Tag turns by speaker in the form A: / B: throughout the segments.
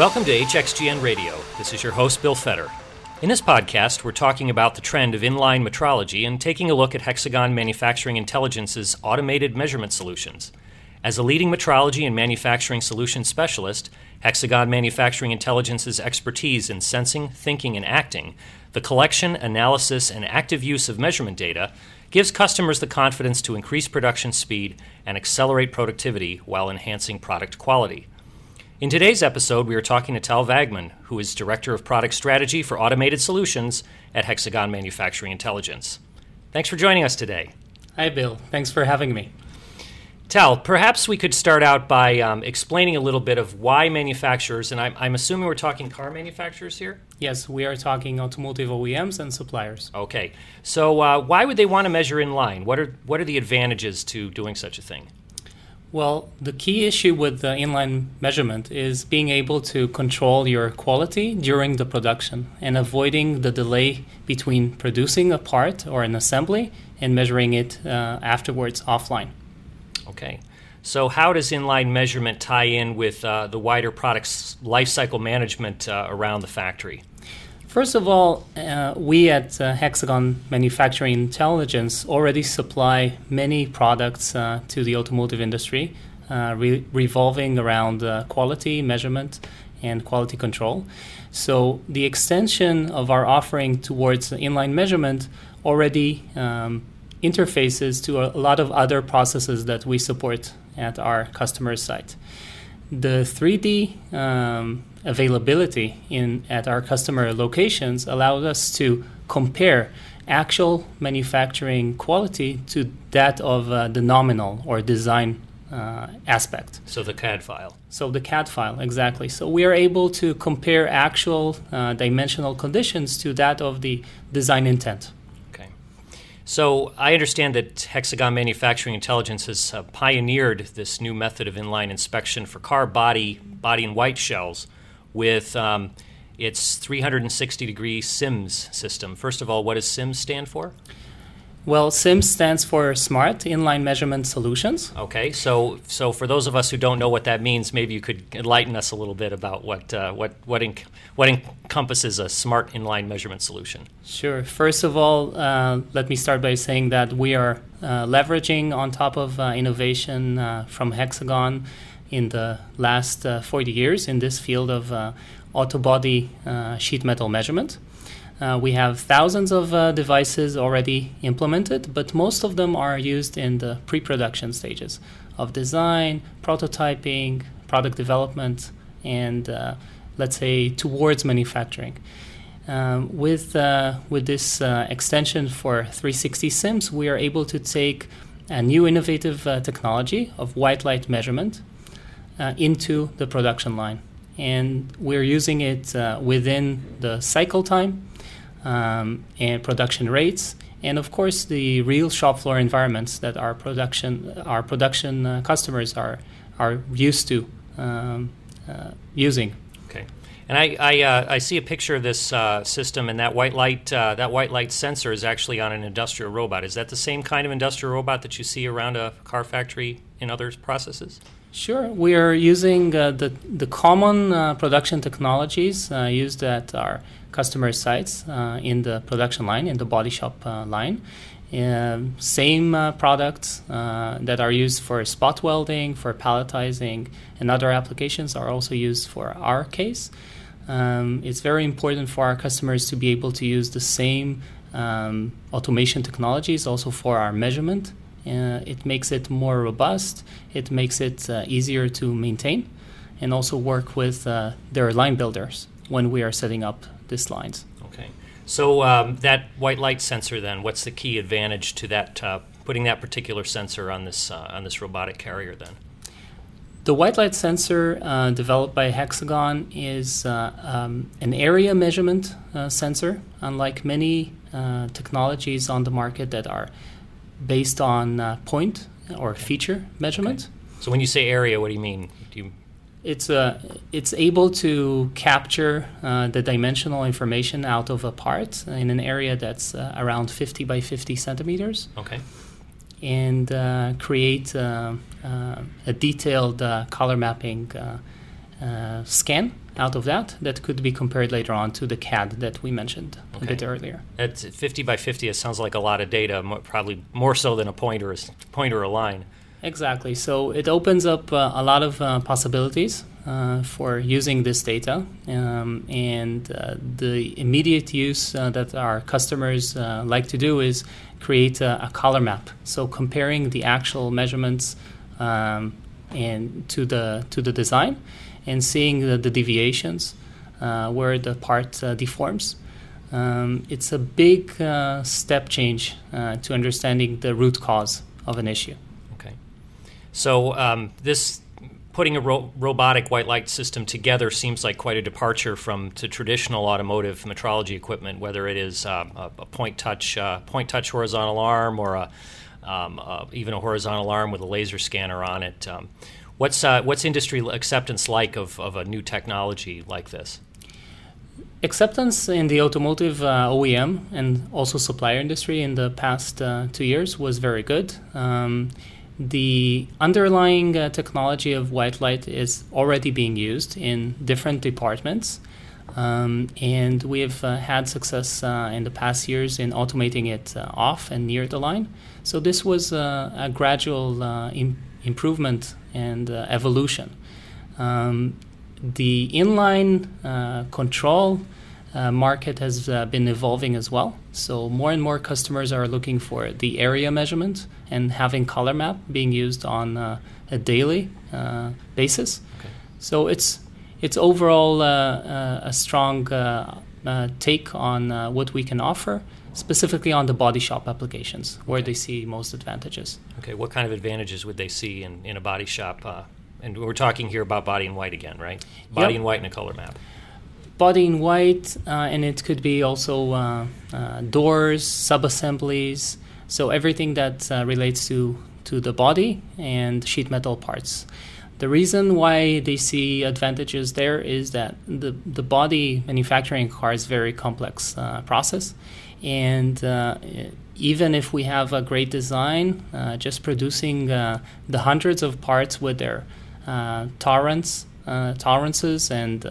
A: Welcome to HXGN Radio. This is your host, Bill Fetter. In this podcast, we're talking about the trend of inline metrology and taking a look at Hexagon Manufacturing Intelligence's automated measurement solutions. As a leading metrology and manufacturing solutions specialist, Hexagon Manufacturing Intelligence's expertise in sensing, thinking, and acting, the collection, analysis, and active use of measurement data gives customers the confidence to increase production speed and accelerate productivity while enhancing product quality. In today's episode, we are talking to Tal Vagman, who is Director of Product Strategy for Automated Solutions at Hexagon Manufacturing Intelligence. Thanks for joining us today.
B: Hi, Bill. Thanks for having me.
A: Tal, perhaps we could start out by um, explaining a little bit of why manufacturers, and I'm, I'm, assuming we're talking car manufacturers here?
B: Yes, we are talking automotive OEMs and suppliers.
A: Okay. So, uh, why would they want to measure in line? What are, what are the advantages to doing such a thing?
B: Well, the key issue with the inline measurement is being able to control your quality during the production and avoiding the delay between producing a part or an assembly and measuring it uh, afterwards offline.
A: Okay. So, how does inline measurement tie in with uh, the wider product's lifecycle management uh, around the factory?
B: First of all, uh, we at uh, Hexagon Manufacturing Intelligence already supply many products uh, to the automotive industry, uh, re- revolving around uh, quality measurement and quality control. So, the extension of our offering towards inline measurement already um, interfaces to a lot of other processes that we support at our customer site. The 3D um, availability in at our customer locations allows us to compare actual manufacturing quality to that of uh, the nominal or design uh, aspect.
A: So the CAD file.
B: So the CAD file, exactly. So we are able to compare actual uh, dimensional conditions to that of the design intent.
A: So I understand that Hexagon Manufacturing Intelligence has uh, pioneered this new method of inline inspection for car body, body in white shells with um, its 360 degree SIMS system. First of all, what does SIMS stand for?
B: Well, SIMS stands for Smart Inline Measurement Solutions.
A: Okay, so so for those of us who don't know what that means, maybe you could enlighten us a little bit about what uh, what what, enc- what encompasses a smart inline measurement solution.
B: Sure. First of all, uh, let me start by saying that we are uh, leveraging on top of uh, innovation uh, from Hexagon in the last uh, 40 years in this field of uh, auto body uh, sheet metal measurement. Uh, we have thousands of uh, devices already implemented, but most of them are used in the pre production stages of design, prototyping, product development, and uh, let's say towards manufacturing. Um, with, with this extension for 360 SIMS, we are able to take a new innovative technology of white light measurement uh, into the production line. And we're using it uh, within the cycle time um, and production rates, and of course the real shop floor environments that our production our production uh, customers are are used to um, uh, using.
A: Okay. And I, I, uh, I, see a picture of this uh, system, and that white light uh, that white light sensor is actually on an industrial robot. Is that the same kind of industrial robot that you see around a car factory in other processes?
B: Sure, we are using uh, the the common uh, production technologies uh, used at our customer sites uh, in the production line, in the body shop uh, line. Um, same uh, products that are used for spot welding, for palletizing, and other applications are also used for our case. Um, it's very important for our customers to be able to use the same um, automation technologies also for our measurement uh, it makes it more robust. It makes it uh, easier to maintain, and also work with uh, their line builders when we are setting up these lines.
A: Okay. So um, that white light sensor, then, what's the key advantage to that? Uh, putting that particular sensor on this uh, on this robotic carrier, then.
B: The white light sensor uh, developed by Hexagon is um, an area measurement sensor, unlike many technologies on the market that are based on uh, point or feature measurement. Okay.
A: So when you say area, what do you mean? Do you
B: it's uh, it's able to capture uh, the dimensional information out of a part in an area that's uh, around 50 by 50 centimeters.
A: Okay.
B: And uh, create uh, uh, a detailed color mapping scan out of that that could be compared later on to the CAD that we mentioned okay. a bit earlier.
A: At 50 by 50, it sounds like a lot of data, probably more so than a pointer, pointer or a line.
B: Exactly. So it opens up uh, a lot of uh, possibilities uh, for using this data. Um, and uh, the immediate use uh, that our customers uh, like to do is create a, a, color map. So comparing the actual measurements um, and to the to the design and seeing the, the deviations where the part deforms. Um, it's a big step change to understanding the root cause of an issue. Okay.
A: So um, this putting a ro- robotic white light system together seems like quite a departure from to traditional automotive metrology equipment, whether it is uh, a, a, point touch uh, point touch horizontal arm or a, um, uh, even a horizontal arm with a laser scanner on it. Um, what's uh, what's industry acceptance like of, of a new technology like this?
B: Acceptance in the automotive uh, OEM and also supplier industry in the past uh, two years was very good. Um, the underlying uh, technology of white light is already being used in different departments. Um, and we have uh, had success uh, in the past years in automating it uh, off and near the line. So this was uh, a gradual uh, Im- improvement and evolution. Um, the inline control uh, market has uh, been evolving as well. So more and more customers are looking for the area measurement and having color map being used on uh, a daily uh, basis. Okay. So it's it's overall uh, uh, a strong take on what we can offer, specifically on the body shop applications where okay. they see most advantages.
A: Okay, what kind of advantages would they see in, in a body shop? and we're talking here about body in white again, right? Body yep. and white and a color map
B: body in white, uh, and it could be also uh, uh, doors, sub-assemblies, so everything that uh, relates to to the body and sheet metal parts. The reason why they see advantages there is that the the body manufacturing car is very complex uh, process, and uh, even if we have a great design, just producing the hundreds of parts with their tolerance tolerances and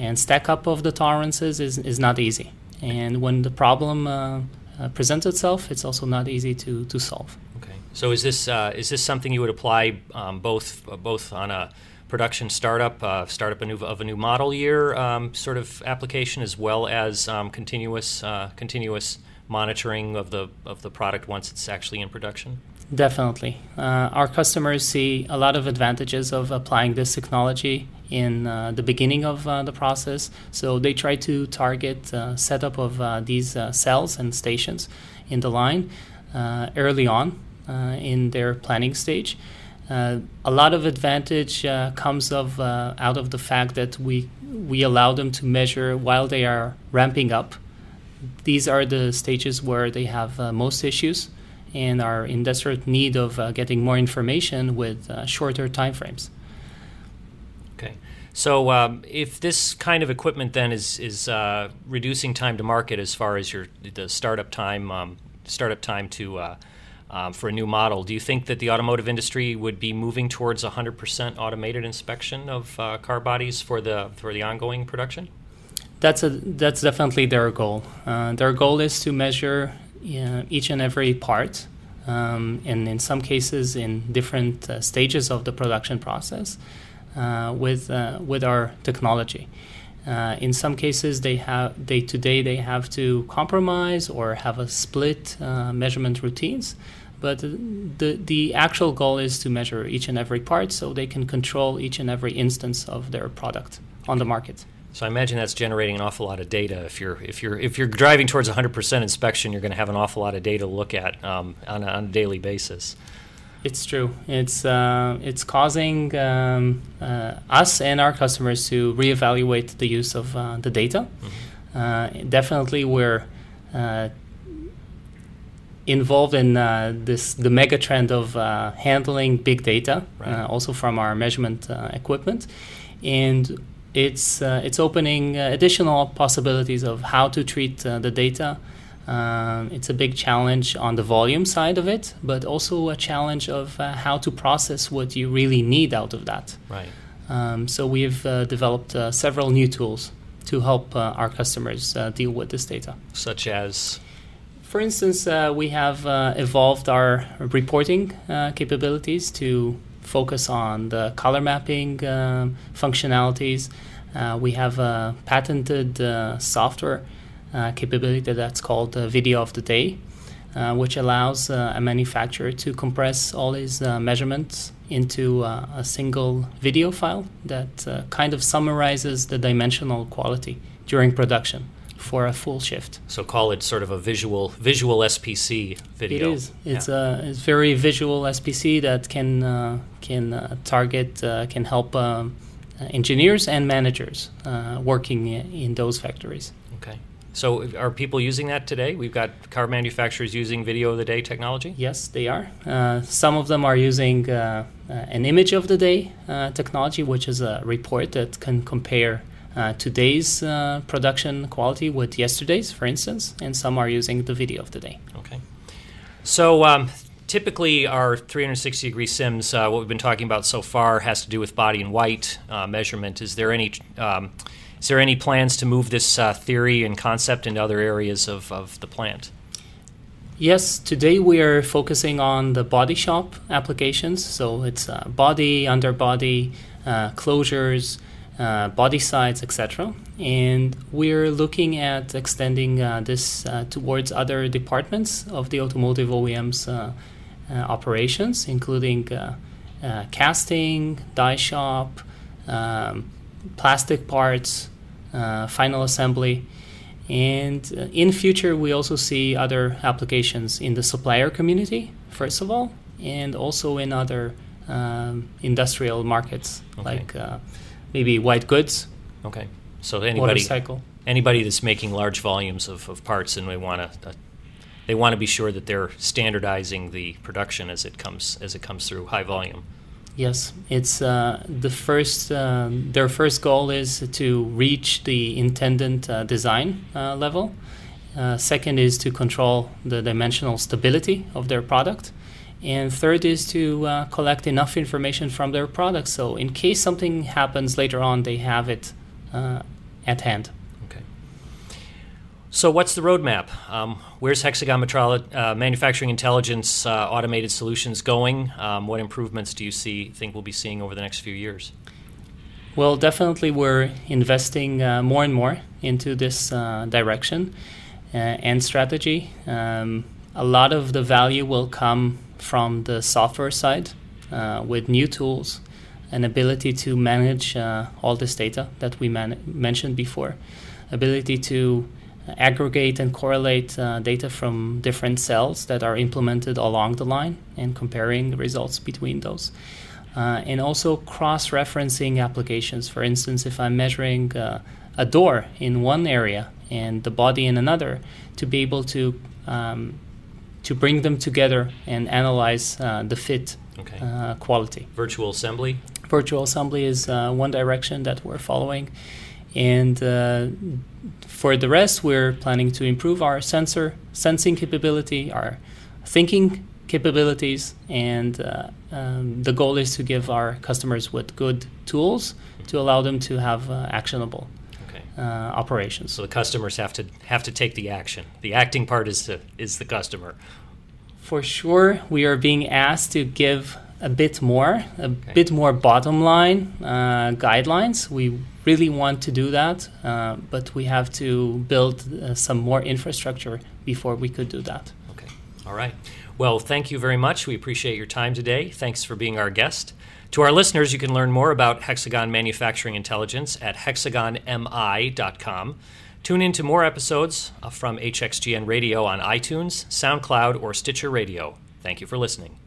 B: and stack up of the tolerances is, is not easy. And when the problem uh, uh, presents itself, it's also not easy to, to solve.
A: So is this uh, is this something you would apply um, both both on a production startup, uh, startup a new, of a new model year um, sort of application, as well as um, continuous uh, continuous monitoring of the of the product once it's actually in production?
B: Definitely. Uh, our customers see a lot of advantages of applying this technology in uh, the beginning of uh, the process. So they try to target uh, setup of uh, these uh, cells and stations in the line uh, early on in their planning stage. a lot of advantage comes of out of the fact that we we allow them to measure while they are ramping up. These are the stages where they have most issues and are in desperate need of getting more information with shorter timeframes.
A: Okay. So, um, if this kind of equipment then is is uh, reducing time to market as far as your the startup time um, startup time to uh, um, for a new model, do you think that the automotive industry would be moving towards 100% automated inspection of uh, car bodies for the for the ongoing production?
B: That's a that's definitely their goal. Uh, their goal is to measure each and every part, um, and in some cases in different uh, stages of the production process uh, with uh, with our technology. Uh, in some cases, they have they today they have to compromise or have a split uh, measurement routines. But the the actual goal is to measure each and every part, so they can control each and every instance of their product on the market.
A: So I imagine that's generating an awful lot of data. If you're if you're if you're driving towards 100% inspection, you're going to have an awful lot of data to look at um, on, a, on a daily basis.
B: It's true. It's uh, it's causing um, uh, us and our customers to reevaluate the use of uh, the data. Mm-hmm. Uh, definitely, we're uh, involved in uh, this the mega trend of handling big data, right. also from our measurement equipment, and it's it's opening additional possibilities of how to treat the data um, it's a big challenge on the volume side of it, but also a challenge of uh, how to process what you really need out of that.
A: Right.
B: Um, so we've uh, developed uh, several new tools to help uh, our customers uh, deal with this data.
A: Such as?
B: For instance, uh, we have uh, evolved our reporting capabilities to focus on the color mapping functionalities. we have a patented software capability that's called Video of the Day. Uh, which allows uh, a manufacturer to compress all his uh, measurements into uh, a single video file that uh, kind of summarizes the dimensional quality during production for a full shift.
A: So call it sort of a visual visual SPC video.
B: It is. It's yeah. a it's very visual SPC that can can target can help um, engineers and managers working in those factories.
A: So, are people using that today? We've got car manufacturers using video of the day technology?
B: Yes, they are. Uh, some of them are using uh, uh, an image of the day uh, technology, which is a report that can compare uh, today's uh, production quality with yesterday's, for instance, and some are using the video of the day.
A: Okay. So, um, typically, our 360 degree SIMS, what we've been talking about so far, has to do with body in white measurement. Is there any um, is there any plans to move this uh, theory and concept into other areas of, of the plant?
B: Yes, today we are focusing on the body shop applications. So it's uh, body, underbody, uh, closures, uh, body sides, etc. And we're looking at extending uh, this uh, towards other departments of the automotive OEM's uh, operations, including casting, die shop, um, plastic parts, final assembly. And uh, in future, we also see other applications in the supplier community, first of all, and also in other um, industrial markets, okay. like uh, maybe white goods.
A: Okay. So anybody, anybody that's making large volumes of, of parts and they want to, uh, they want to be sure that they're standardizing the production as it comes as it comes through high volume.
B: Yes, it's uh, the first. Uh, their first goal is to reach the intended uh, design uh, level. Uh, second is to control the dimensional stability of their product, and third is to uh, collect enough information from their product so in case something happens later on, they have it at hand.
A: So, what's the roadmap? Um, where's Hexagon Metrolo- uh, Manufacturing Intelligence uh, Automated Solutions going? Um, what improvements do you see think we'll be seeing over the next few years?
B: Well, definitely, we're investing uh, more and more into this uh, direction uh, and strategy. Um, a lot of the value will come from the software side uh, with new tools and ability to manage all this data that we man- mentioned before, ability to aggregate and correlate uh, data from different cells that are implemented along the line and comparing the results between those. Uh, and also cross referencing applications. For instance, if I'm measuring uh, a door in one area and the body in another, to be able to um, to bring them together and analyze uh, the fit okay. Uh, quality.
A: Virtual assembly.
B: Virtual assembly is uh, one direction that we're following, and for the rest, we're planning to improve our sensor sensing capability, our thinking capabilities, and uh, um, the goal is to give our customers with good tools to allow them to have uh, actionable okay. uh, operations.
A: So the customers have to have to take the action. The acting part is the is the customer.
B: For sure, we are being asked to give a bit more, a okay. bit more bottom line uh, guidelines. We really want to do that, uh, but we have to build uh, some more infrastructure before we could do that.
A: Okay. All right. Well, thank you very much. We appreciate your time today. Thanks for being our guest. To our listeners, you can learn more about Hexagon Manufacturing Intelligence at hexagonmi.com. Tune in to more episodes uh, from HXGN Radio on iTunes, SoundCloud, or Stitcher Radio. Thank you for listening.